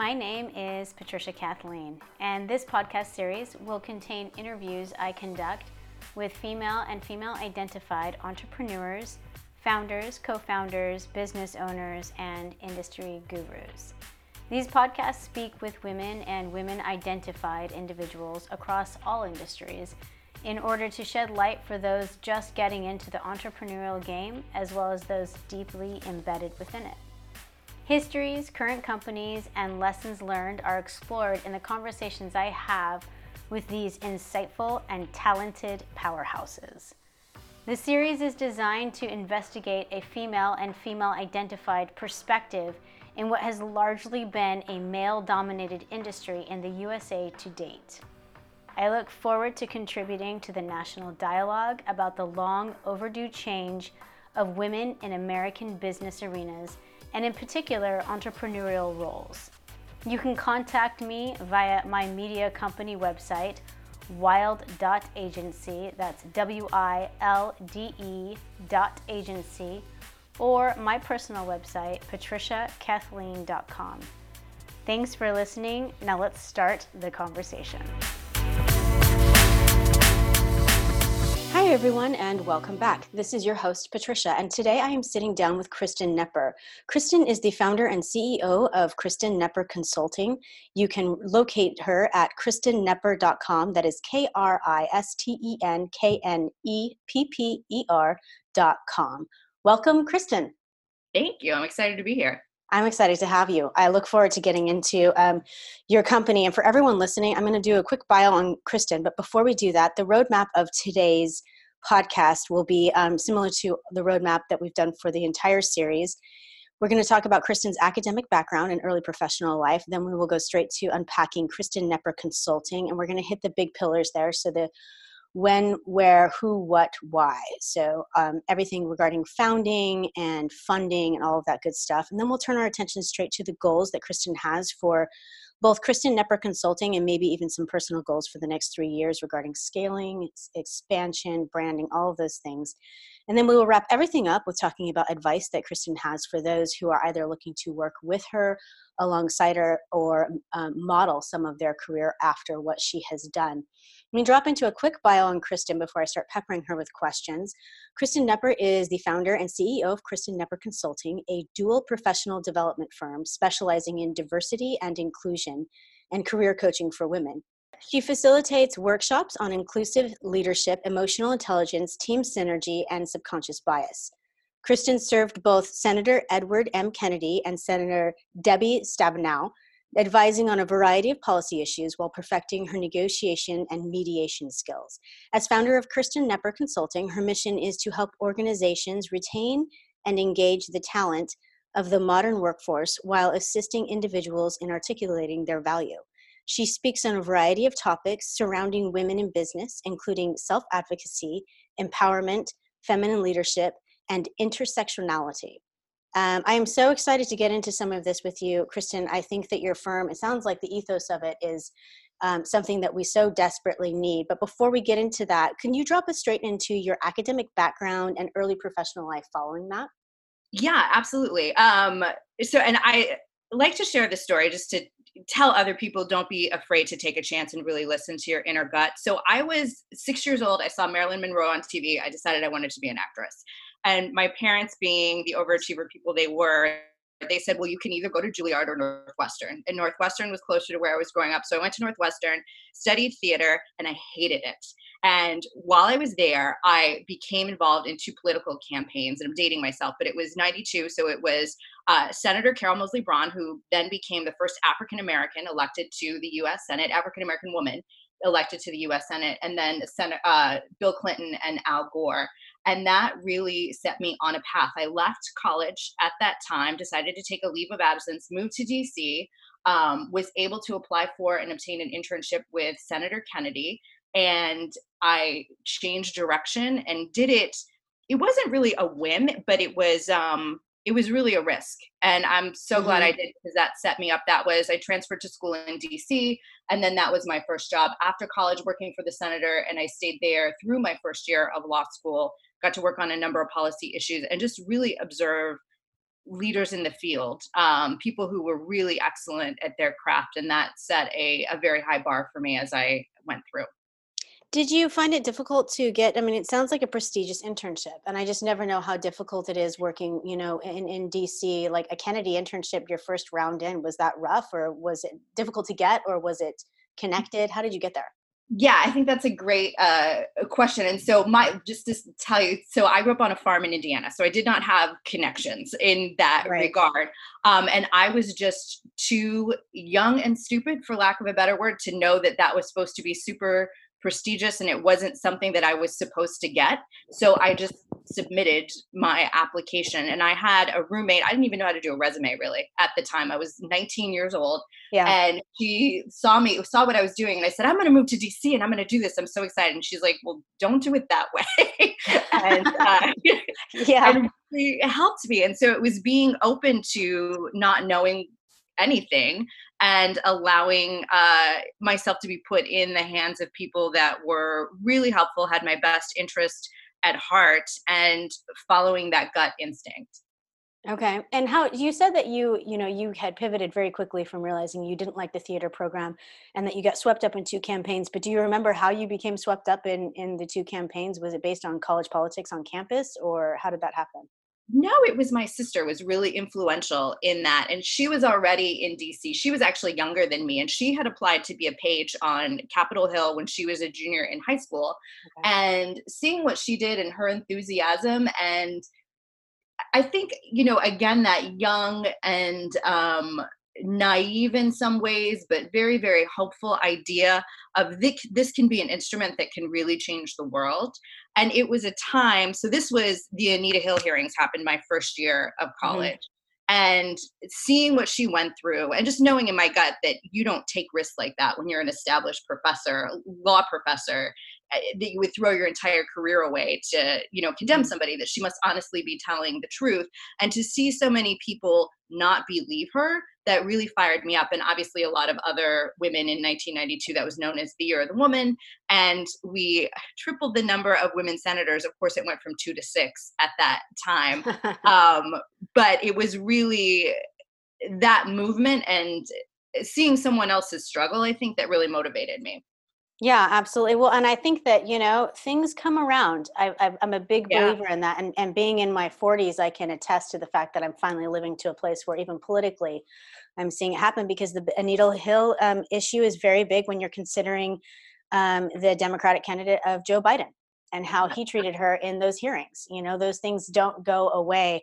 My name is Patricia Kathleen, and this podcast series will contain interviews I conduct with female and female identified entrepreneurs, founders, co founders, business owners, and industry gurus. These podcasts speak with women and women identified individuals across all industries in order to shed light for those just getting into the entrepreneurial game as well as those deeply embedded within it. Histories, current companies, and lessons learned are explored in the conversations I have with these insightful and talented powerhouses. The series is designed to investigate a female and female identified perspective in what has largely been a male dominated industry in the USA to date. I look forward to contributing to the national dialogue about the long overdue change of women in American business arenas and, in particular, entrepreneurial roles. You can contact me via my media company website, wilde.agency, that's W I L D E dot agency, or my personal website, patriciakathleen.com. Thanks for listening. Now let's start the conversation. Hi, everyone, and welcome back. This is your host, Patricia, and today I am sitting down with Kristen Knepper. Kristen is the founder and CEO of Kristen Knepper Consulting. You can locate her at kristenknepper.com. That is K R I S T E N K N E P P E R.com. Welcome, Kristen. Thank you. I'm excited to be here. I'm excited to have you. I look forward to getting into um, your company. And for everyone listening, I'm going to do a quick bio on Kristen. But before we do that, the roadmap of today's podcast will be um, similar to the roadmap that we've done for the entire series. We're going to talk about Kristen's academic background and early professional life. Then we will go straight to unpacking Kristen Knepper Consulting, and we're going to hit the big pillars there. So the when, where, who, what, why. So um, everything regarding founding and funding and all of that good stuff. And then we'll turn our attention straight to the goals that Kristen has for both Kristen Knepper Consulting and maybe even some personal goals for the next three years regarding scaling, expansion, branding, all of those things. And then we will wrap everything up with talking about advice that Kristen has for those who are either looking to work with her, alongside her, or um, model some of their career after what she has done. Let me drop into a quick bio on Kristen before I start peppering her with questions. Kristen Knepper is the founder and CEO of Kristen Knepper Consulting, a dual professional development firm specializing in diversity and inclusion and career coaching for women. She facilitates workshops on inclusive leadership, emotional intelligence, team synergy, and subconscious bias. Kristen served both Senator Edward M. Kennedy and Senator Debbie Stabenow advising on a variety of policy issues while perfecting her negotiation and mediation skills. As founder of Kristen Knepper Consulting, her mission is to help organizations retain and engage the talent of the modern workforce while assisting individuals in articulating their value. She speaks on a variety of topics surrounding women in business, including self advocacy, empowerment, feminine leadership, and intersectionality. Um, I am so excited to get into some of this with you, Kristen. I think that your firm, it sounds like the ethos of it is um, something that we so desperately need. But before we get into that, can you drop us straight into your academic background and early professional life following that? Yeah, absolutely. Um, so, and I like to share this story just to tell other people don't be afraid to take a chance and really listen to your inner gut. So, I was six years old. I saw Marilyn Monroe on TV. I decided I wanted to be an actress. And my parents, being the overachiever people they were, they said, well, you can either go to Juilliard or Northwestern. And Northwestern was closer to where I was growing up. So I went to Northwestern, studied theater, and I hated it. And while I was there, I became involved in two political campaigns, and I'm dating myself, but it was 92. So it was uh, Senator Carol Moseley Braun, who then became the first African American elected to the US Senate, African American woman elected to the US Senate, and then Sen- uh, Bill Clinton and Al Gore. And that really set me on a path. I left college at that time, decided to take a leave of absence, moved to DC, um, was able to apply for and obtain an internship with Senator Kennedy. And I changed direction and did it. It wasn't really a whim, but it was um, it was really a risk and i'm so mm-hmm. glad i did because that set me up that was i transferred to school in dc and then that was my first job after college working for the senator and i stayed there through my first year of law school got to work on a number of policy issues and just really observe leaders in the field, um, people who were really excellent at their craft, and that set a, a very high bar for me as I went through. Did you find it difficult to get? I mean, it sounds like a prestigious internship, and I just never know how difficult it is working, you know, in, in DC. Like a Kennedy internship, your first round in, was that rough, or was it difficult to get, or was it connected? How did you get there? Yeah, I think that's a great uh, question. And so, my just to tell you, so I grew up on a farm in Indiana, so I did not have connections in that right. regard. Um, and I was just too young and stupid, for lack of a better word, to know that that was supposed to be super prestigious and it wasn't something that I was supposed to get. So I just submitted my application and I had a roommate. I didn't even know how to do a resume really at the time. I was 19 years old. Yeah. And she saw me, saw what I was doing. And I said, I'm going to move to DC and I'm going to do this. I'm so excited. And she's like, well, don't do it that way. and uh, yeah. And it helped me. And so it was being open to not knowing anything and allowing uh, myself to be put in the hands of people that were really helpful, had my best interest at heart, and following that gut instinct. Okay. And how you said that you, you know, you had pivoted very quickly from realizing you didn't like the theater program and that you got swept up in two campaigns, but do you remember how you became swept up in in the two campaigns? Was it based on college politics on campus or how did that happen? No it was my sister was really influential in that and she was already in dc she was actually younger than me and she had applied to be a page on capitol hill when she was a junior in high school okay. and seeing what she did and her enthusiasm and i think you know again that young and um naive in some ways, but very, very hopeful idea of this, this can be an instrument that can really change the world. And it was a time, so this was the Anita Hill hearings happened my first year of mm-hmm. college. Mm-hmm and seeing what she went through and just knowing in my gut that you don't take risks like that when you're an established professor law professor eh, that you would throw your entire career away to you know condemn mm-hmm. somebody that she must honestly be telling the truth and to see so many people not believe her that really fired me up and obviously a lot of other women in 1992 that was known as the year of the woman and we tripled the number of women senators. Of course it went from two to six at that time. Um, but it was really that movement and seeing someone else's struggle i think that really motivated me yeah, absolutely. Well, and I think that you know things come around. I, am a big yeah. believer in that, and and being in my 40s, I can attest to the fact that I'm finally living to a place where even politically, I'm seeing it happen because the Anita Hill um, issue is very big when you're considering um, the Democratic candidate of Joe Biden and how he treated her in those hearings. You know, those things don't go away.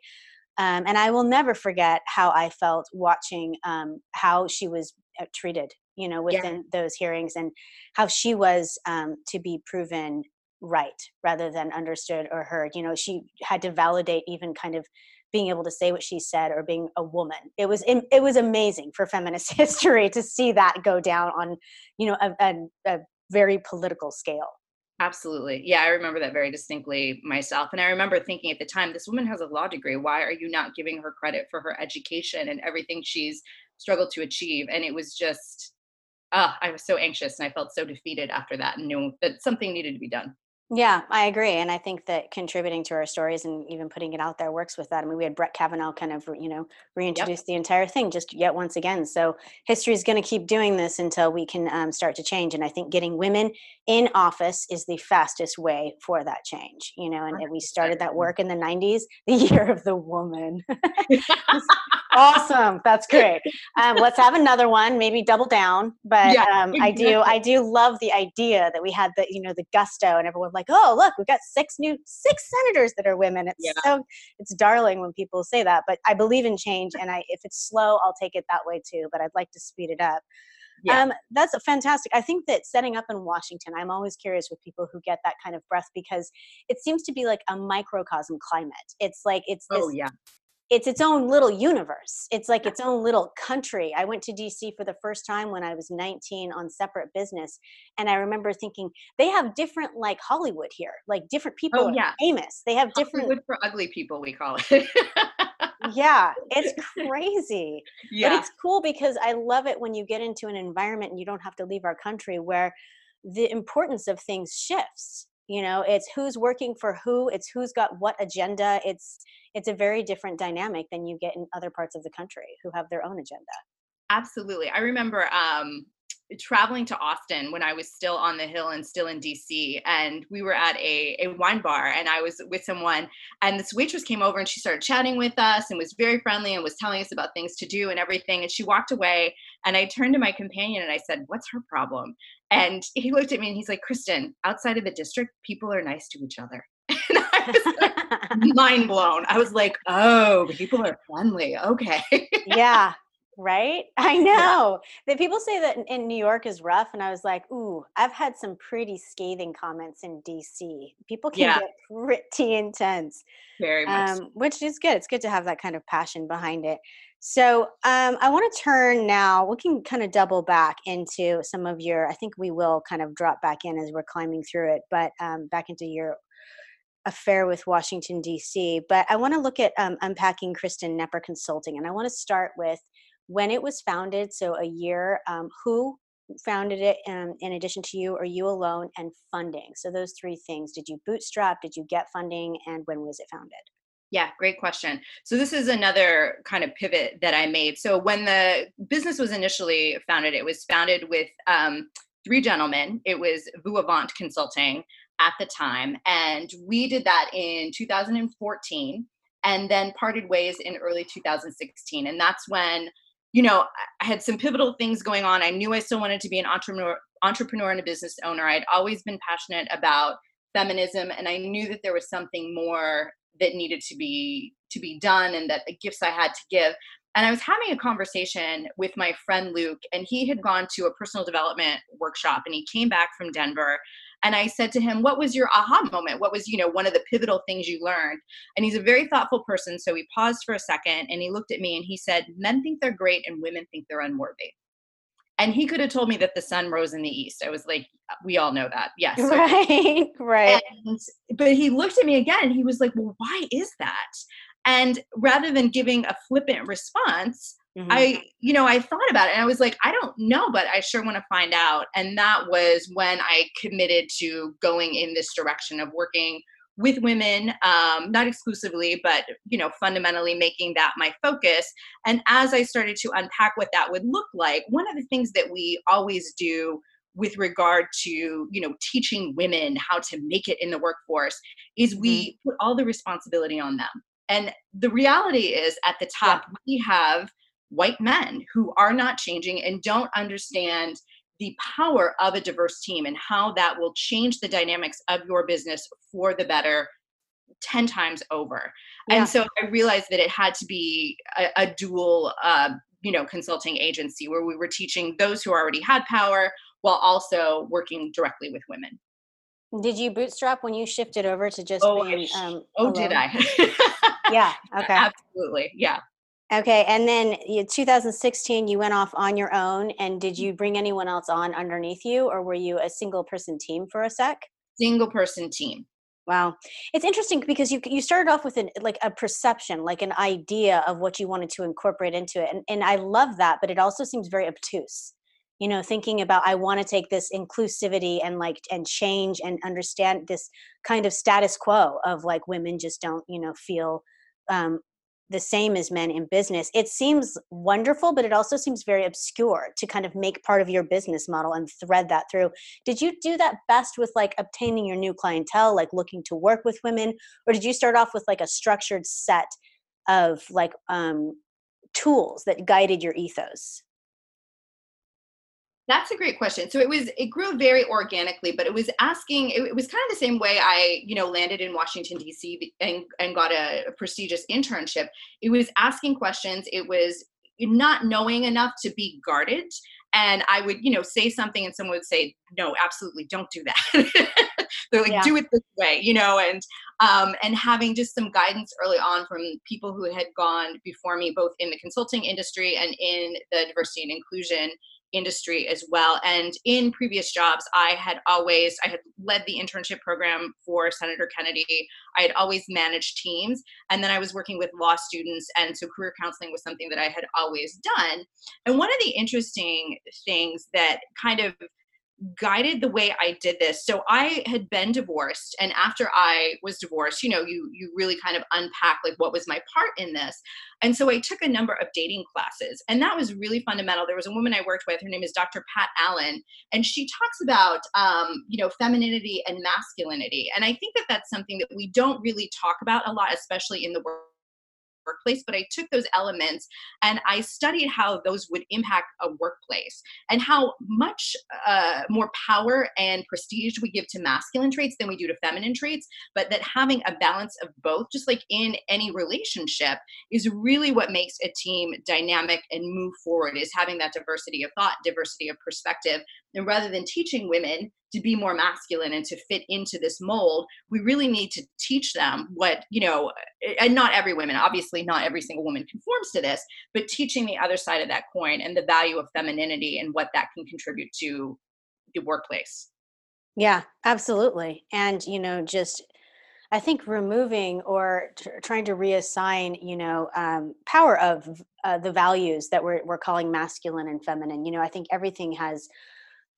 Um, and I will never forget how I felt watching um, how she was uh, treated you know within yeah. those hearings and how she was um, to be proven right rather than understood or heard you know she had to validate even kind of being able to say what she said or being a woman it was it was amazing for feminist history to see that go down on you know a, a, a very political scale Absolutely. Yeah, I remember that very distinctly myself. And I remember thinking at the time, this woman has a law degree. Why are you not giving her credit for her education and everything she's struggled to achieve? And it was just, uh, I was so anxious and I felt so defeated after that and knew that something needed to be done. Yeah, I agree. And I think that contributing to our stories and even putting it out there works with that. I mean, we had Brett Kavanaugh kind of, you know, reintroduce yep. the entire thing just yet once again. So history is going to keep doing this until we can um, start to change. And I think getting women in office is the fastest way for that change, you know, and we started that work in the 90s, the year of the woman. awesome. That's great. Um, let's have another one, maybe double down. But yeah, um, I do, I do love the idea that we had the, you know, the gusto and everyone like, oh, look, we've got six new, six senators that are women. It's yeah. so, it's darling when people say that. But I believe in change, and I, if it's slow, I'll take it that way too. But I'd like to speed it up. Yeah. Um, that's fantastic. I think that setting up in Washington, I'm always curious with people who get that kind of breath because it seems to be like a microcosm climate. It's like it's this, oh yeah it's its own little universe. It's like its own little country. I went to DC for the first time when I was 19 on separate business. And I remember thinking, they have different, like Hollywood here, like different people oh, yeah. famous. They have different. Hollywood for ugly people, we call it. yeah, it's crazy. Yeah. But it's cool because I love it when you get into an environment and you don't have to leave our country where the importance of things shifts you know it's who's working for who it's who's got what agenda it's it's a very different dynamic than you get in other parts of the country who have their own agenda absolutely i remember um traveling to Austin when I was still on the Hill and still in DC. And we were at a, a wine bar and I was with someone. And this waitress came over and she started chatting with us and was very friendly and was telling us about things to do and everything. And she walked away. And I turned to my companion and I said, What's her problem? And he looked at me and he's like, Kristen, outside of the district, people are nice to each other. And I was like, mind blown. I was like, oh, people are friendly. Okay. yeah right i know yeah. that people say that in new york is rough and i was like ooh i've had some pretty scathing comments in dc people can yeah. get pretty intense very much um, which is good it's good to have that kind of passion behind it so um, i want to turn now we can kind of double back into some of your i think we will kind of drop back in as we're climbing through it but um, back into your affair with washington d.c but i want to look at um, unpacking kristen knepper consulting and i want to start with when it was founded, so a year, um, who founded it um, in addition to you, or you alone, and funding. So those three things. Did you bootstrap? Did you get funding? And when was it founded? Yeah, great question. So this is another kind of pivot that I made. So when the business was initially founded, it was founded with um, three gentlemen. It was Vuavant Consulting at the time, and we did that in 2014, and then parted ways in early 2016. And that's when you know, I had some pivotal things going on. I knew I still wanted to be an entrepreneur, entrepreneur and a business owner. I'd always been passionate about feminism, and I knew that there was something more that needed to be to be done, and that the gifts I had to give. And I was having a conversation with my friend Luke, and he had gone to a personal development workshop, and he came back from Denver, and I said to him, What was your aha moment? What was, you know, one of the pivotal things you learned? And he's a very thoughtful person. So he paused for a second and he looked at me and he said, Men think they're great and women think they're unworthy. And he could have told me that the sun rose in the east. I was like, we all know that. Yes. Right. Right. And, but he looked at me again and he was like, well, why is that? And rather than giving a flippant response, Mm-hmm. I, you know, I thought about it and I was like, I don't know, but I sure want to find out. And that was when I committed to going in this direction of working with women, um, not exclusively, but you know, fundamentally making that my focus. And as I started to unpack what that would look like, one of the things that we always do with regard to you know teaching women how to make it in the workforce is we mm-hmm. put all the responsibility on them and the reality is at the top yeah. we have white men who are not changing and don't understand the power of a diverse team and how that will change the dynamics of your business for the better 10 times over. Yeah. And so I realized that it had to be a, a dual, uh, you know, consulting agency where we were teaching those who already had power while also working directly with women. Did you bootstrap when you shifted over to just oh, being? Um, oh, did I? yeah. Okay. Absolutely. Yeah. Okay, and then 2016, you went off on your own, and did you bring anyone else on underneath you, or were you a single person team for a sec? Single person team. Wow, it's interesting because you you started off with an like a perception, like an idea of what you wanted to incorporate into it, and and I love that, but it also seems very obtuse. You know, thinking about I want to take this inclusivity and like and change and understand this kind of status quo of like women just don't you know feel um, the same as men in business. It seems wonderful but it also seems very obscure to kind of make part of your business model and thread that through. Did you do that best with like obtaining your new clientele like looking to work with women or did you start off with like a structured set of like um tools that guided your ethos that's a great question. So it was it grew very organically, but it was asking. It, it was kind of the same way I, you know, landed in Washington D.C. and and got a, prestigious internship. It was asking questions. It was not knowing enough to be guarded and i would you know say something and someone would say no absolutely don't do that they're like yeah. do it this way you know and um, and having just some guidance early on from people who had gone before me both in the consulting industry and in the diversity and inclusion industry as well. And in previous jobs i had always i had led the internship program for senator kennedy. I had always managed teams and then i was working with law students and so career counseling was something that i had always done. And one of the interesting things that kind of guided the way I did this. So I had been divorced and after I was divorced, you know, you you really kind of unpack like what was my part in this. And so I took a number of dating classes and that was really fundamental. There was a woman I worked with, her name is Dr. Pat Allen, and she talks about um, you know, femininity and masculinity. And I think that that's something that we don't really talk about a lot especially in the work workplace, but I took those elements and I studied how those would impact a workplace and how much uh, more power and prestige we give to masculine traits than we do to feminine traits, but that having a balance of both, just like in any relationship, is really what makes a team dynamic and move forward, is having that diversity of thought, diversity of perspective. And rather than teaching women to be more masculine and to fit into this mold we really need to teach them what you know and not every woman obviously not every single woman conforms to this but teaching the other side of that coin and the value of femininity and what that can contribute to the workplace yeah absolutely and you know just I think removing or trying to reassign, you know, um, power of uh, the values that we're we're calling masculine and feminine. You know, I think everything has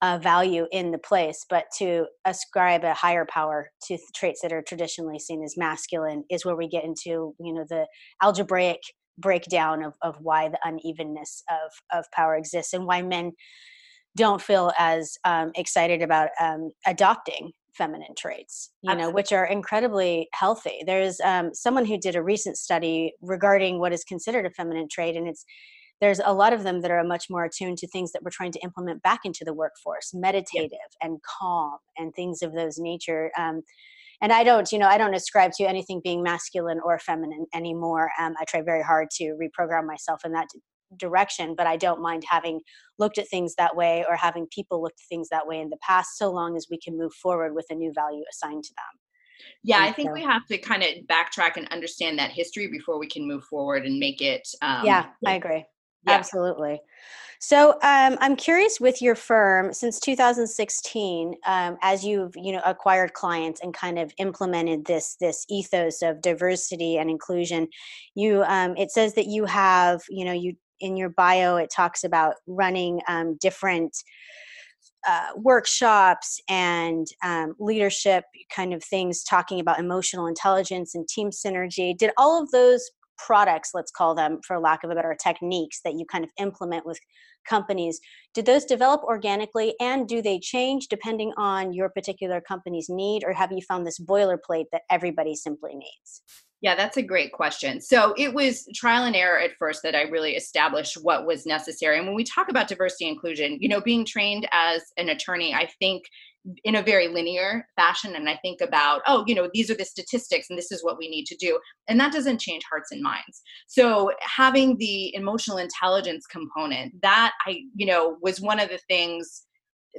uh, value in the place, but to ascribe a higher power to traits that are traditionally seen as masculine is where we get into you know the algebraic breakdown of, of why the unevenness of, of power exists and why men don't feel as um, excited about um, adopting feminine traits you Absolutely. know which are incredibly healthy there's um, someone who did a recent study regarding what is considered a feminine trait and it's there's a lot of them that are much more attuned to things that we're trying to implement back into the workforce meditative yeah. and calm and things of those nature um, and i don't you know i don't ascribe to anything being masculine or feminine anymore um, i try very hard to reprogram myself in that direction but i don't mind having looked at things that way or having people look at things that way in the past so long as we can move forward with a new value assigned to them yeah, I think we have to kind of backtrack and understand that history before we can move forward and make it. Um, yeah, I agree. Yeah. Absolutely. So um, I'm curious with your firm since 2016, um, as you've you know acquired clients and kind of implemented this this ethos of diversity and inclusion. You um, it says that you have you know you in your bio it talks about running um, different uh, workshops and um, leadership kind of things talking about emotional intelligence and team synergy. Did all of those products let's call them for lack of a better techniques that you kind of implement with companies did those develop organically and do they change depending on your particular company's need or have you found this boilerplate that everybody simply needs yeah, that's a great question. So it was trial and error at first that I really established what was necessary. And when we talk about diversity inclusion, you know, being trained as an attorney, I think in a very linear fashion and i think about oh you know these are the statistics and this is what we need to do and that doesn't change hearts and minds so having the emotional intelligence component that i you know was one of the things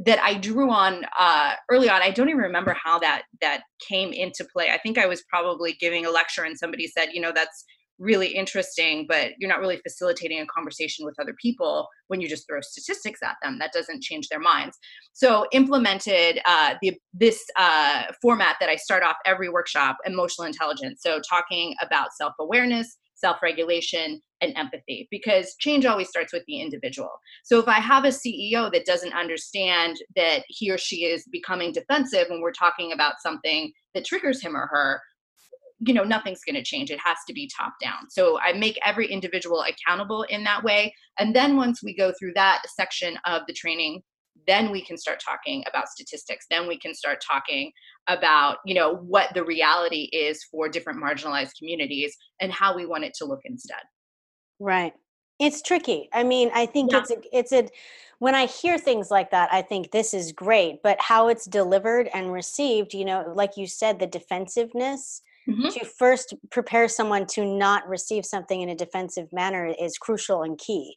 that I drew on uh, early on. I don't even remember how that that came into play. I think I was probably giving a lecture and somebody said, you know, that's really interesting, but you're not really facilitating a conversation with other people when you just throw statistics at them. That doesn't change their minds. So implemented uh, the, this uh, format that I start off every workshop, emotional intelligence. So talking about self-awareness, self-regulation, and empathy because change always starts with the individual. So if I have a CEO that doesn't understand that he or she is becoming defensive when we're talking about something that triggers him or her, you know nothing's going to change. It has to be top down. So i make every individual accountable in that way. And then once we go through that section of the training then we can start talking about statistics. Then we can start talking about you know what the reality is for different marginalized communities and how we want it to look instead. Right. It's tricky. I mean i think yeah. it's a, it's a when i hear things like that i think this is great but how it's delivered and received you know like you said the defensiveness mm-hmm. to first prepare someone to not receive something in a defensive manner is crucial and key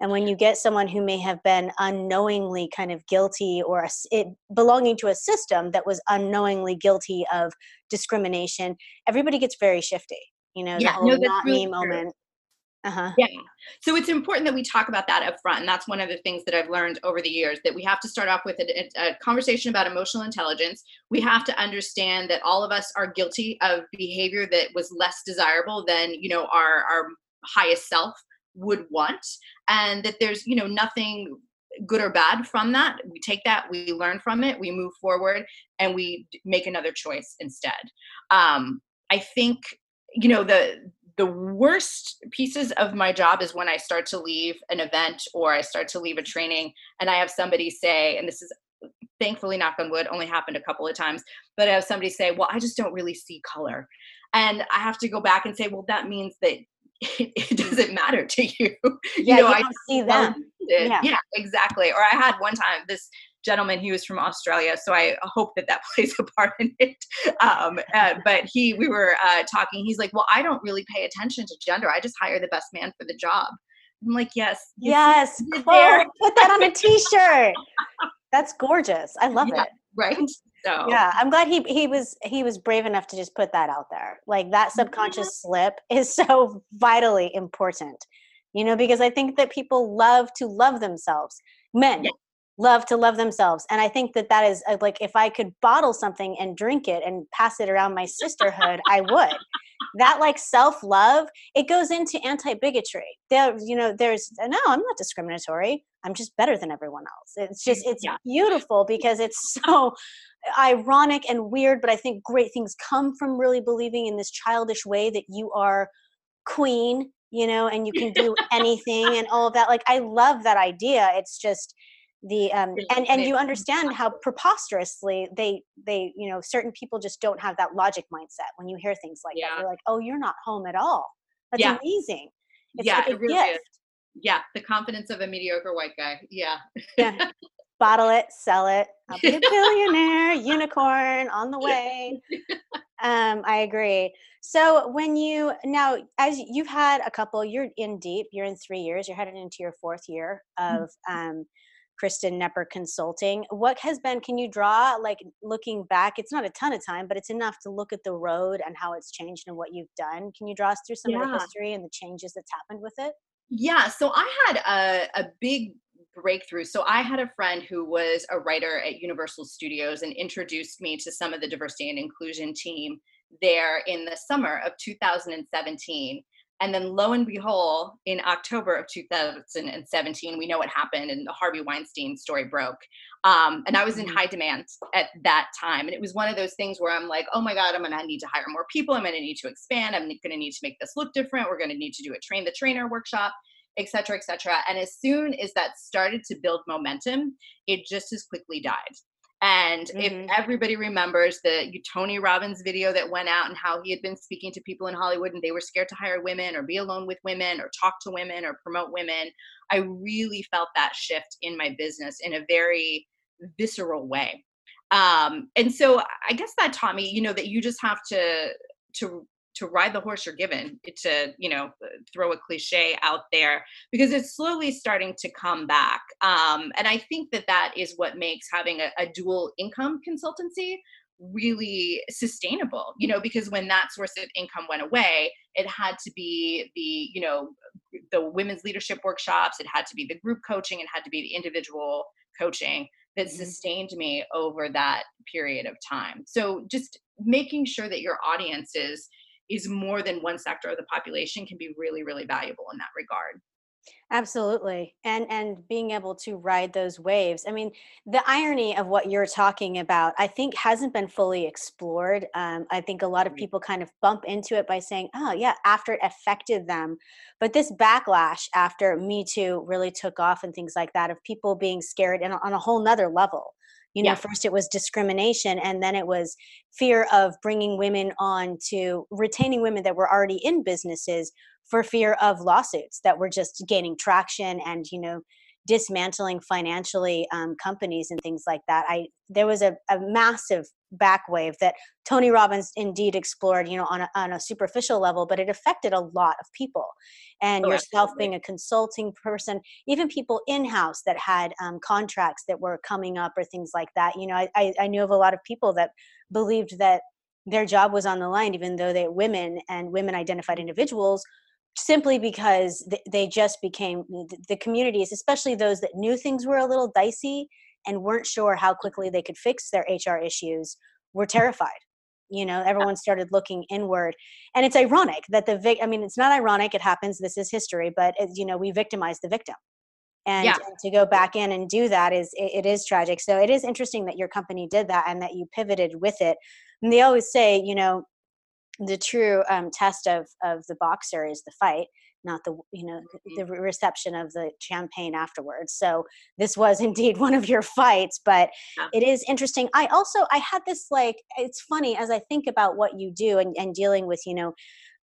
and when you get someone who may have been unknowingly kind of guilty or a, it belonging to a system that was unknowingly guilty of discrimination everybody gets very shifty you know yeah, the whole no, not really me true. moment uh-huh. Yeah. So it's important that we talk about that up front. And that's one of the things that I've learned over the years that we have to start off with a, a, conversation about emotional intelligence. We have to understand that all of us are guilty of behavior that was less desirable than, you know, our, our highest self would want. And that there's, you know, nothing good or bad from that we take that we learn from it we move forward and we make another choice instead um, i think you know the the worst pieces of my job is when i start to leave an event or i start to leave a training and i have somebody say and this is thankfully knock on wood only happened a couple of times but i have somebody say well i just don't really see color and i have to go back and say well that means that it, it doesn't matter to you. Yeah, you know, you I don't see them. Yeah. yeah, exactly. Or I had one time this gentleman he was from australia so i hope that that plays a part in it. Um, uh, but he we were uh, talking he's like well i don't really pay attention to gender i just hire the best man for the job. I'm like yes yes put that on a t-shirt. That's gorgeous i love yeah, it. right? So yeah i'm glad he he was he was brave enough to just put that out there. Like that subconscious slip is so vitally important you know because i think that people love to love themselves men yeah. Love to love themselves and i think that that is uh, like if i could bottle something and drink it and pass it around my sisterhood i would that like self-love it goes into anti-bigotry there you know there's no i'm not discriminatory i'm just better than everyone else it's just it's yeah. beautiful because it's so ironic and weird, but I think great things come from really believing in this childish way that you are queen, you know, and you can do anything and all of that. Like I love that idea. It's just the um and and you understand how preposterously they they you know certain people just don't have that logic mindset when you hear things like yeah. that you're like oh you're not home at all that's yeah. amazing it's yeah like it really gift. is yeah the confidence of a mediocre white guy yeah yeah bottle it, sell it. I'll be a billionaire, unicorn on the way. Um, I agree. So when you now, as you've had a couple, you're in deep. You're in three years. You're headed into your fourth year of um, Kristen Knepper Consulting. What has been? Can you draw like looking back? It's not a ton of time, but it's enough to look at the road and how it's changed and what you've done. Can you draw us through some yeah. of the history and the changes that's happened with it? Yeah, so I had a, a big breakthrough. So I had a friend who was a writer at Universal Studios and introduced me to some of the diversity and inclusion team there in the summer of 2017. And then lo and behold, in October of 2017, we know what happened and the Harvey Weinstein story broke. Um, and I was in mm-hmm. high demand at that time. And it was one of those things where I'm like, oh my God, I'm going to need to hire more people. I'm going to need to expand. I'm going to need to make this look different. We're going to need to do a train the trainer workshop et cetera, et cetera. And as soon as that started to build momentum, it just as quickly died. And mm-hmm. if everybody remembers the Tony Robbins video that went out and how he had been speaking to people in Hollywood and they were scared to hire women or be alone with women or talk to women or promote women, I really felt that shift in my business in a very visceral way. Um, and so I guess that taught me, you know, that you just have to to to ride the horse you're given to you know uh, throw a cliche out there because it's slowly starting to come back um, and i think that that is what makes having a, a dual income consultancy really sustainable you know because when that source of income went away it had to be the you know the women's leadership workshops it had to be the group coaching it had to be the individual coaching that mm-hmm. sustained me over that period of time so just making sure that your audience is more than one sector of the population can be really really valuable in that regard. Absolutely. And and being able to ride those waves. I mean the irony of what you're talking about i think hasn't been fully explored. Um, i think a lot of people kind of bump into it by saying oh yeah after it affected them. But this backlash after me too really took off and things like that of people being scared and on a whole nother level you know yeah. first it was discrimination and then it was fear of bringing women on to retaining women that were already in businesses for fear of lawsuits that were just gaining traction and you know dismantling financially um, companies and things like that. I there was a, a massive back wave that Tony Robbins indeed explored, you know, on a, on a superficial level, but it affected a lot of people. And oh, yourself absolutely. being a consulting person, even people in house that had um, contracts that were coming up or things like that. You know, I, I, I knew of a lot of people that believed that their job was on the line, even though they women and women identified individuals simply because they just became the communities, especially those that knew things were a little dicey and weren't sure how quickly they could fix their HR issues, were terrified. You know, everyone started looking inward, and it's ironic that the vic. I mean, it's not ironic; it happens. This is history, but it, you know, we victimize the victim. and, yeah. and to go back in and do that is it, it is tragic so it is interesting that your company did that and that you pivoted with it and they always say you know the true um, test of of the boxer is the fight not the you know Mm-hmm. the reception of the champagne afterwards so this was indeed one of your fights but yeah. it is interesting i also i had this like it's funny as i think about what you do and, and dealing with you know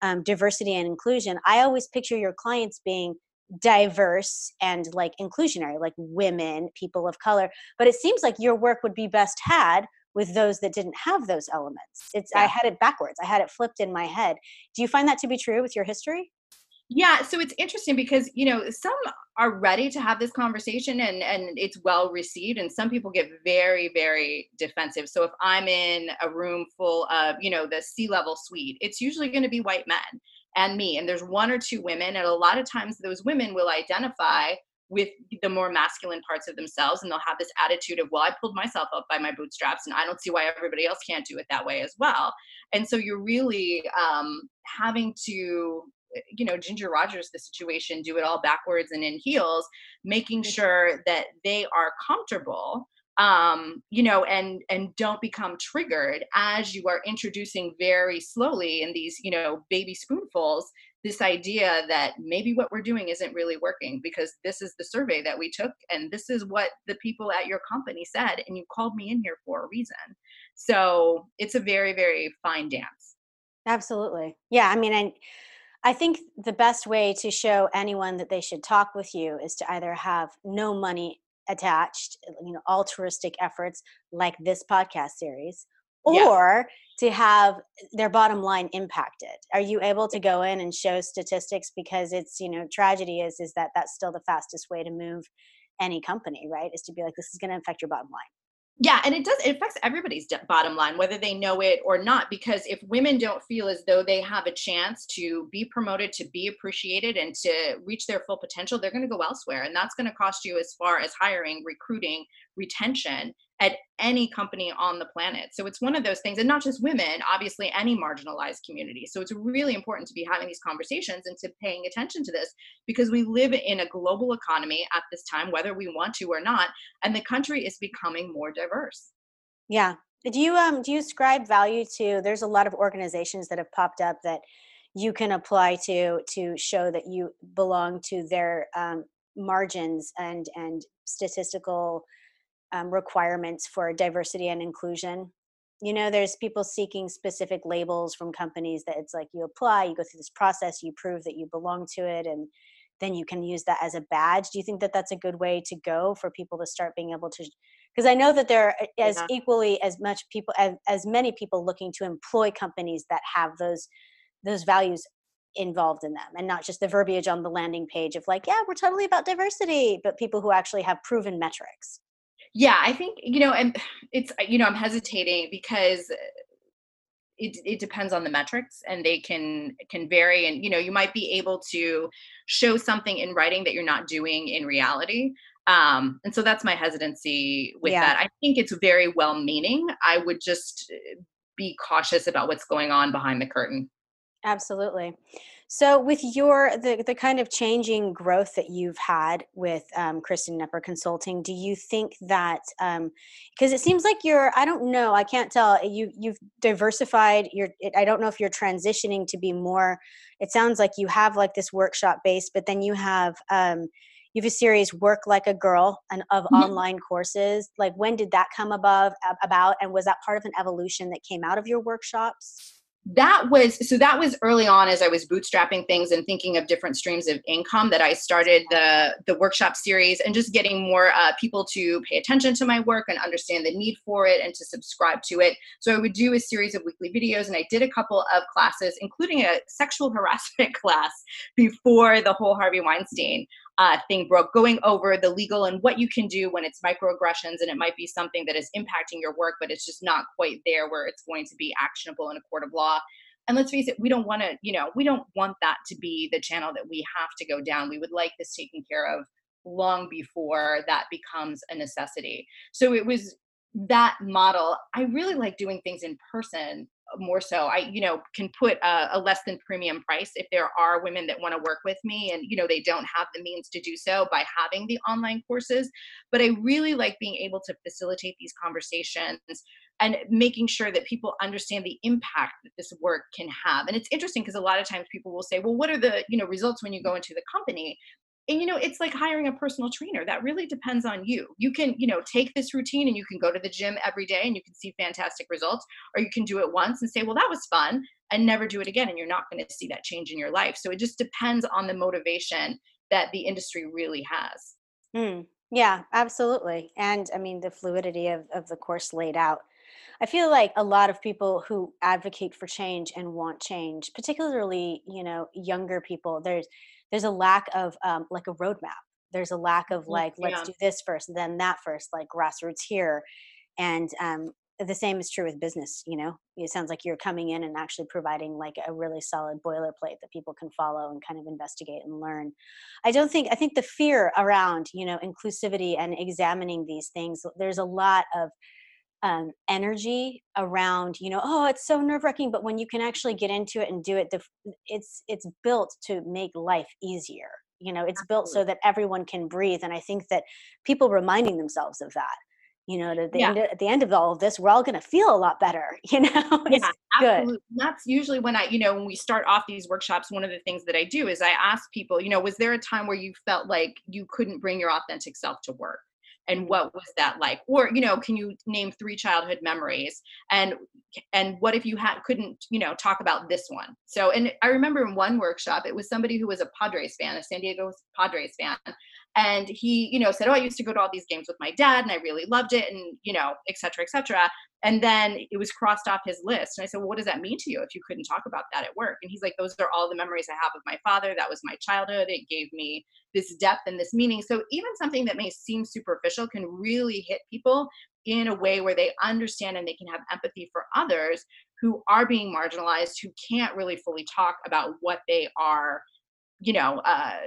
um, diversity and inclusion i always picture your clients being diverse and like inclusionary like women people of color but it seems like your work would be best had with those that didn't have those elements. It's yeah. i had it backwards. I had it flipped in my head. Do you find that to be true with your history? Yeah so it's interesting because you know some are ready to have this conversation and and it's well received and some people get very very defensive. So if i'm in a room full of you know the c level suite it's usually going to be white men and me and there's one or two women and a lot of times those women will identify with the more masculine parts of themselves and they'll have this attitude of well i pulled myself up by my bootstraps and i don't see why everybody else can't do it that way as well. And so you're really um, having to you know ginger rogers the situation do it all backwards and in heels making sure that they are comfortable um you know and and don't become triggered as you are introducing very slowly in these you know baby spoonfuls this idea that maybe what we're doing isn't really working because this is the survey that we took and this is what the people at your company said and you called me in here for a reason. So it's a very very fine dance. Absolutely. Yeah i mean and I think the best way to show anyone that they should talk with you is to either have no money attached, you know, altruistic efforts like this podcast series, or yeah. to have their bottom line impacted. Are you able to go in and show statistics because it's, you know, tragedy is is that that's still the fastest way to move any company, right? Is to be like this is going to affect your bottom line yeah and it does it affects everybody's bottom line whether they know it or not because if women don't feel as though they have a chance to be promoted to be appreciated and to reach their full potential they're going to go elsewhere and that's going to cost you as far as hiring recruiting retention at any company on the planet. So it's one of those things, and not just women, obviously, any marginalized community. So it's really important to be having these conversations and to paying attention to this because we live in a global economy at this time, whether we want to or not, and the country is becoming more diverse. Yeah. Do you um do you ascribe value to there's a lot of organizations that have popped up that you can apply to to show that you belong to their um, margins and and statistical um, requirements for diversity and inclusion. You know there's people seeking specific labels from companies that it's like you apply you go through this process you prove that you belong to it and then you can use that as a badge. Do you think that that's a good way to go for people to start being able to because i know that there are as yeah. equally as much people as, as many people looking to employ companies that have those those values involved in them and not just the verbiage on the landing page of like yeah we're totally about diversity but people who actually have proven metrics yeah i think you know and it's you know i'm hesitating because it, it depends on the metrics and they can can vary and you know you might be able to show something in writing that you're not doing in reality um and so that's my hesitancy with yeah. that. I think it's very well meaning i would just uh, be cautious about what's going on behind the curtain. Absolutely so, with your the the kind of changing growth that you've had with um, Kristen Knepper Consulting, do you think that because um, it seems like you're I don't know I can't tell you you've diversified your I don't know if you're transitioning to be more. It sounds like you have like this workshop base, but then you have um, you have a series work like a girl and of mm-hmm. online courses like when did that come above about and was that part of an evolution that came out of your workshops that was so that was early on as i was bootstrapping things and thinking of different streams of income that i started the the workshop series and just getting more uh, people to pay attention to my work and understand the need for it and to subscribe to it. So i would do a series of weekly videos and i did a couple of classes including a sexual harassment class before the whole harvey weinstein uh, thing broke, going over the legal and what you can do when it's microaggressions and it might be something that is impacting your work, but it's just not quite there where it's going to be actionable in a court of law. And let's face it, we don't want to, you know, we don't want that to be the channel that we have to go down. We would like this taken care of long before that becomes a necessity. So it was that model, I really like doing things in person more so i you know can put a, a, less than premium price if there are women that want to work with me and you know they don't have the means to do so by having the online courses. But i really like being able to facilitate these conversations and making sure that people understand the impact that this work can have. And it's interesting because a lot of times people will say well what are the you know results when you go into the company and you know it's like hiring a personal trainer that really depends on you. You can you know take this routine and you can go to the gym every day and you can see fantastic results or you can do it once and say well that was fun and never do it again and you're not going to see that change in your life. So it just depends on the motivation that the industry really has. Mm, yeah absolutely. And i mean the fluidity of, of the course laid out. I feel like a lot of people who advocate for change and want change, particularly, you know, younger people, there's there's a lack of um, like a roadmap. There's a lack of like yeah. let's do this first then that first like grassroots here. And um, the same is true with business you know? It sounds like you're coming in and actually providing like a really solid boilerplate that people can follow and kind of investigate and learn. I don't think i think the fear around you know inclusivity and examining these things there's a lot of um, energy around you know oh it's so nerve wracking but when you can actually get into it and do it the, it's it's built to make life easier you know it's Absolutely. built so that everyone can breathe and i think that people reminding themselves of that you know at the, yeah. end, of, at the end of all of this we're all going to feel a lot better you know yeah, absolutely. Good. that's usually when i you know when we start off these workshops one of the things that i do is i ask people you know was there a time where you felt like you couldn't bring your authentic self to work and what was that like? Or you know can you name three childhood memories? And and what if you had couldn't you know talk about this one? So and i remember in one workshop it was somebody who was a padres fan a san diego padres fan and he you know said oh i used to go to all these games with my dad and i really loved it and you know et cetera et cetera. And then it was crossed off his list and i said well what does that mean to you if you couldn't talk about that at work? And he's like those are all the memories i have of my father. That was my childhood. It gave me this depth and this meaning. So even something that may seem superficial can really hit people in a way where they understand and they can have empathy for others who are being marginalized who can't really fully talk about what they are you know uh,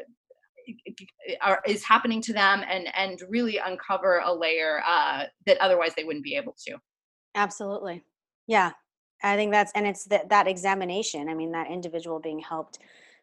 are, is happening to them and and really uncover a layer uh, that otherwise they wouldn't be able to. Absolutely. Yeah. I think that's and it's that that examination i mean that individual being helped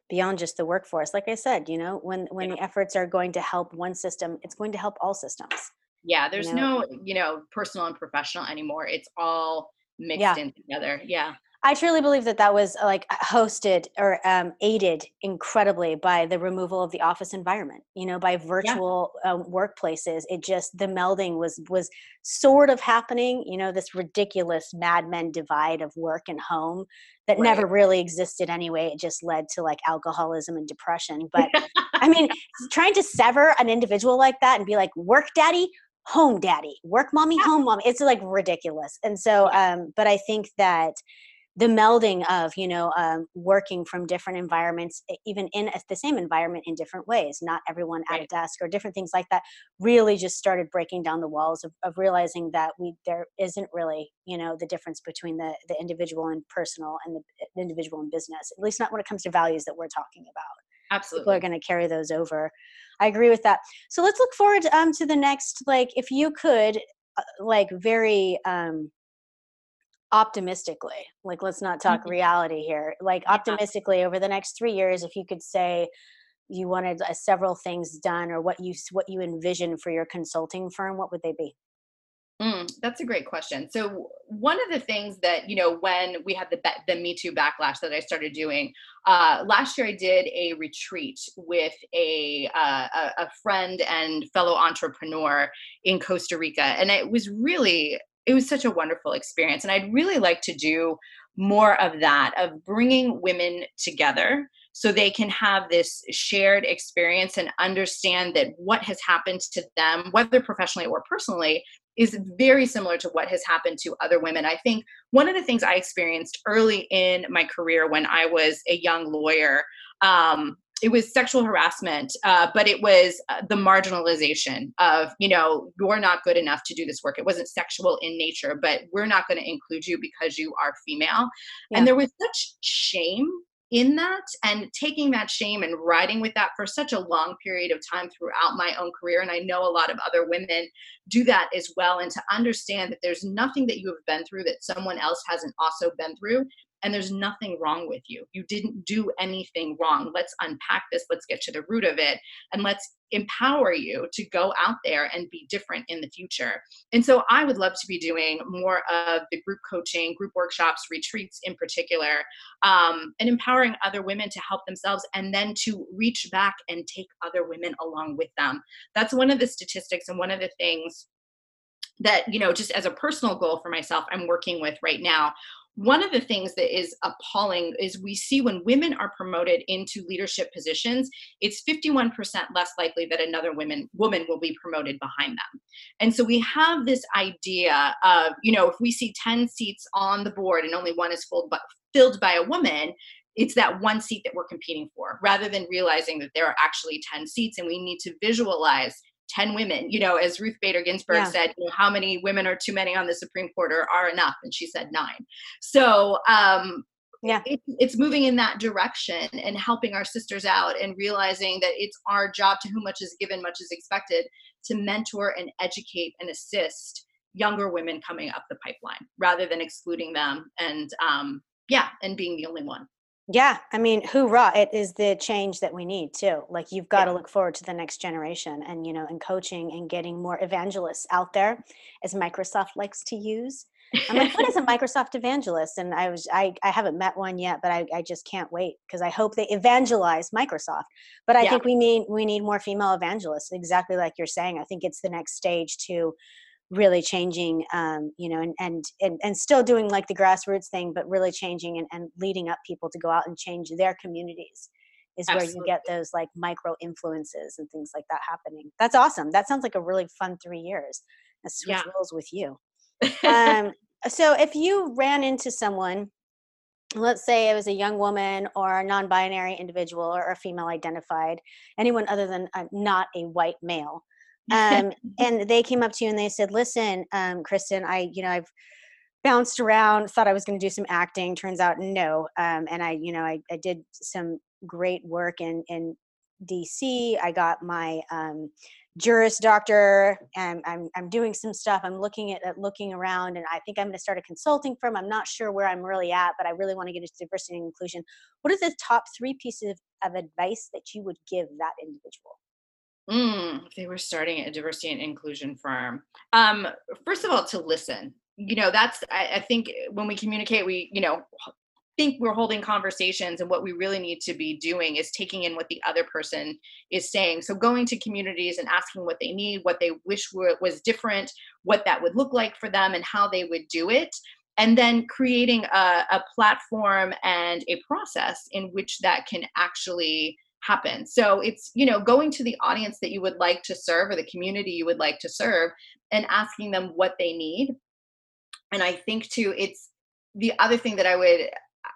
beyond just the workforce. Like i said you know when when yeah. the efforts are going to help one system it's going to help all systems yeah there's you know? no you know personal and professional anymore. It's all mixed yeah. in together. Yeah I truly believe that that was uh, like hosted or um, aided incredibly by the removal of the office environment. You know, by virtual yeah. um, workplaces, it just the melding was was sort of happening. You know, this ridiculous Mad Men divide of work and home that right. never really existed anyway. It just led to like alcoholism and depression. But I mean, trying to sever an individual like that and be like, work daddy, home daddy, work mommy, home mommy, it's like ridiculous. And so, um, but I think that the melding of you know um, working from different environments even in the same environment in different ways not everyone at a desk or different things like that really just started breaking down the walls of, of realizing that we there isn't really you know the difference between the the individual and personal and the, the individual and business at least not when it comes to values that we're talking about. Absolutely people are going to carry those over. I agree with that. So let's look forward um, to the next like if you could uh, like very um optimistically like let's not talk mm-hmm. reality here like yeah. optimistically over the next three years if you could say you wanted uh, several things done or what you what you envision for your consulting firm what would they be Mm, that's a great question. So one of the things that you know when we had the the Me Too backlash that I started doing uh, last year, I did a retreat with a, uh, a friend and fellow entrepreneur in Costa Rica, and it was really it was such a wonderful experience and i'd really like to do more of that of bringing women together so they can have this shared experience and understand that what has happened to them whether professionally or personally is very similar to what has happened to other women. I think one of the things i experienced early in my career when i was a young lawyer um, it was sexual harassment, uh, but it was uh, the marginalization of, you know, you're not good enough to do this work. It wasn't sexual in nature, but we're not going to include you because you are female. Yeah. And there was such shame in that and taking that shame and riding with that for such a long period of time throughout my own career. And I know a lot of other women do that as well. And to understand that there's nothing that you have been through that someone else hasn't also been through and there's nothing wrong with you. You didn't do anything wrong. Let's unpack this. Let's get to the root of it and let's empower you to go out there and be different in the future. And so I would love to be doing more of the group coaching, group workshops, retreats in particular, um, and empowering other women to help themselves and then to reach back and take other women along with them. That's one of the statistics and one of the things that you know just as a personal goal for myself i'm working with right now one of the things that is appalling is we see when women are promoted into leadership positions it's 51% less likely that another woman woman will be promoted behind them. And so we have this idea of you know if we see 10 seats on the board and only one is filled by, filled by a woman it's that one seat that we're competing for rather than realizing that there are actually 10 seats and we need to visualize 10 women you know as ruth bader ginsburg yeah. said you know, how many women are too many on the supreme court or are enough? And she said nine. So um yeah. it, it's moving in that direction and helping our sisters out and realizing that it's our job to whom much is given much is expected to mentor and educate and assist younger women coming up the pipeline rather than excluding them and um yeah and being the only one yeah, I mean, hoorah! It is the change that we need too. Like you've got yeah. to look forward to the next generation, and you know, and coaching and getting more evangelists out there, as Microsoft likes to use. I'm like, what is a Microsoft evangelist? And I was, I, I haven't met one yet, but I, I just can't wait because I hope they evangelize Microsoft. But I yeah. think we need, we need more female evangelists, exactly like you're saying. I think it's the next stage to really changing um, you know and, and and and still doing like the grassroots thing but really changing and, and leading up people to go out and change their communities is Absolutely. where you get those like micro influences and things like that happening that's awesome that sounds like a really fun three years let switch yeah. roles with you um, so if you ran into someone let's say it was a young woman or a non-binary individual or a female identified anyone other than a, not a white male um, and they came up to you and they said, "Listen, um, Kristen, I, you know, I've bounced around, thought I was going to do some acting. Turns out, no. Um, and I, you know, I, I did some great work in in DC. I got my um, Juris Doctor, and I'm I'm doing some stuff. I'm looking at, at looking around, and I think I'm going to start a consulting firm. I'm not sure where I'm really at, but I really want to get into diversity and inclusion. What are the top three pieces of advice that you would give that individual? Mm, if they were starting a diversity and inclusion firm, um, first of all, to listen. You know, that's I, I think when we communicate, we you know think we're holding conversations and what we really need to be doing is taking in what the other person is saying. So going to communities and asking what they need what they wish were, was different what that would look like for them and how they would do it. And then creating a, a platform and a process in which that can actually happen. So it's, you know, going to the audience that you would like to serve or the community you would like to serve and asking them what they need. And I think too, it's the other thing that I would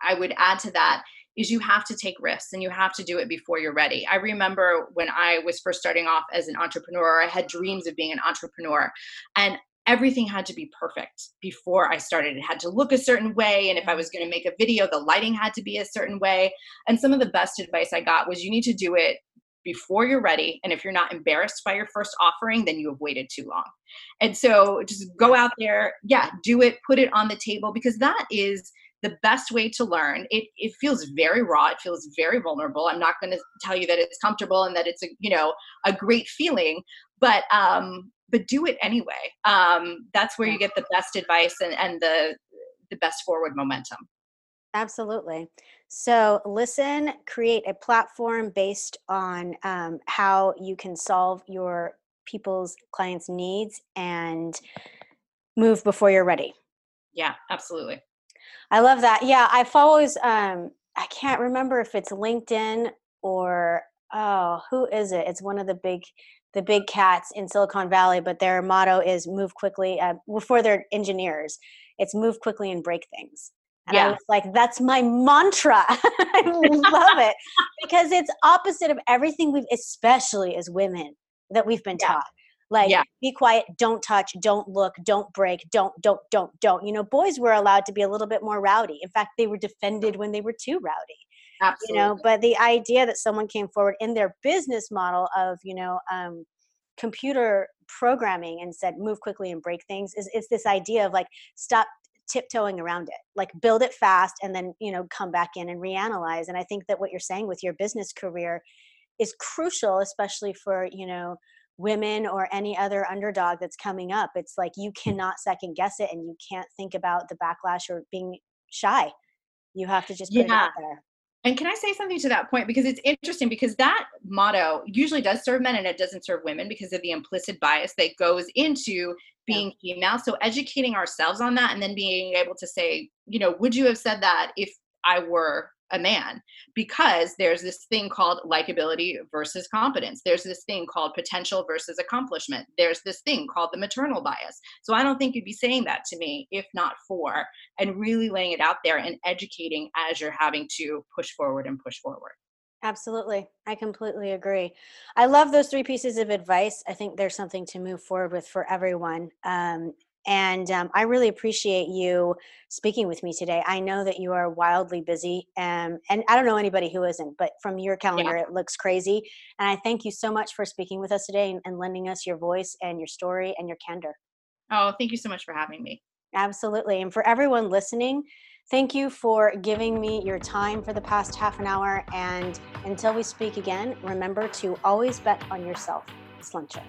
I would add to that is you have to take risks and you have to do it before you're ready. I remember when I was first starting off as an entrepreneur, I had dreams of being an entrepreneur. And everything had to be perfect before I started. It had to look a certain way. And if I was going to make a video, the lighting had to be a certain way. And some of the best advice I got was you need to do it before you're ready. And if you're not embarrassed by your first offering, then you have waited too long. And so just go out there, yeah, do it, put it on the table because that is the best way to learn. It, it feels very raw. It feels very vulnerable. I'm not going to tell you that it's comfortable and that it's a, you know, a great feeling, but um, but do it anyway. Um, that's where you get the best advice and, and the the best forward momentum. Absolutely. So listen, create a platform based on um, how you can solve your people's clients' needs and move before you're ready. Yeah, absolutely. I love that. Yeah, I follows. Um, I can't remember if it's LinkedIn or oh, who is it? It's one of the big the big cats in Silicon Valley, but their motto is move quickly. Uh, before they're engineers, it's move quickly and break things. And yeah. I was like, that's my mantra. I love it because it's opposite of everything we've, especially as women, that we've been yeah. taught. Like, yeah. be quiet, don't touch, don't look, don't break, don't, don't, don't, don't. You know, boys were allowed to be a little bit more rowdy. In fact, they were defended when they were too rowdy. Absolutely. you know but the idea that someone came forward in their business model of you know um, computer programming and said move quickly and break things is it's this idea of like stop tiptoeing around it. Like build it fast and then you know come back in and reanalyze. And i think that what you're saying with your business career is crucial especially for you know women or any other underdog that's coming up. It's like you cannot second guess it and you can't think about the backlash or being shy. You have to just put yeah. it out there and can I say something to that point? Because it's interesting because that motto usually does serve men and it doesn't serve women because of the implicit bias that goes into being female. So educating ourselves on that and then being able to say, you know, would you have said that if I were a man because there's this thing called likability versus competence. There's this thing called potential versus accomplishment. There's this thing called the maternal bias. So I don't think you'd be saying that to me if not for and really laying it out there and educating as you're having to push forward and push forward. Absolutely. I completely agree. I love those three pieces of advice. I think there's something to move forward with for everyone. Um, and um, I really appreciate you speaking with me today. I know that you are wildly busy, um, and I don't know anybody who isn't, but from your calendar, yeah. it looks crazy. And I thank you so much for speaking with us today and, and lending us your voice and your story and your candor. Oh, thank you so much for having me. Absolutely. And for everyone listening, thank you for giving me your time for the past half an hour. And until we speak again, remember to always bet on yourself. Sluncher.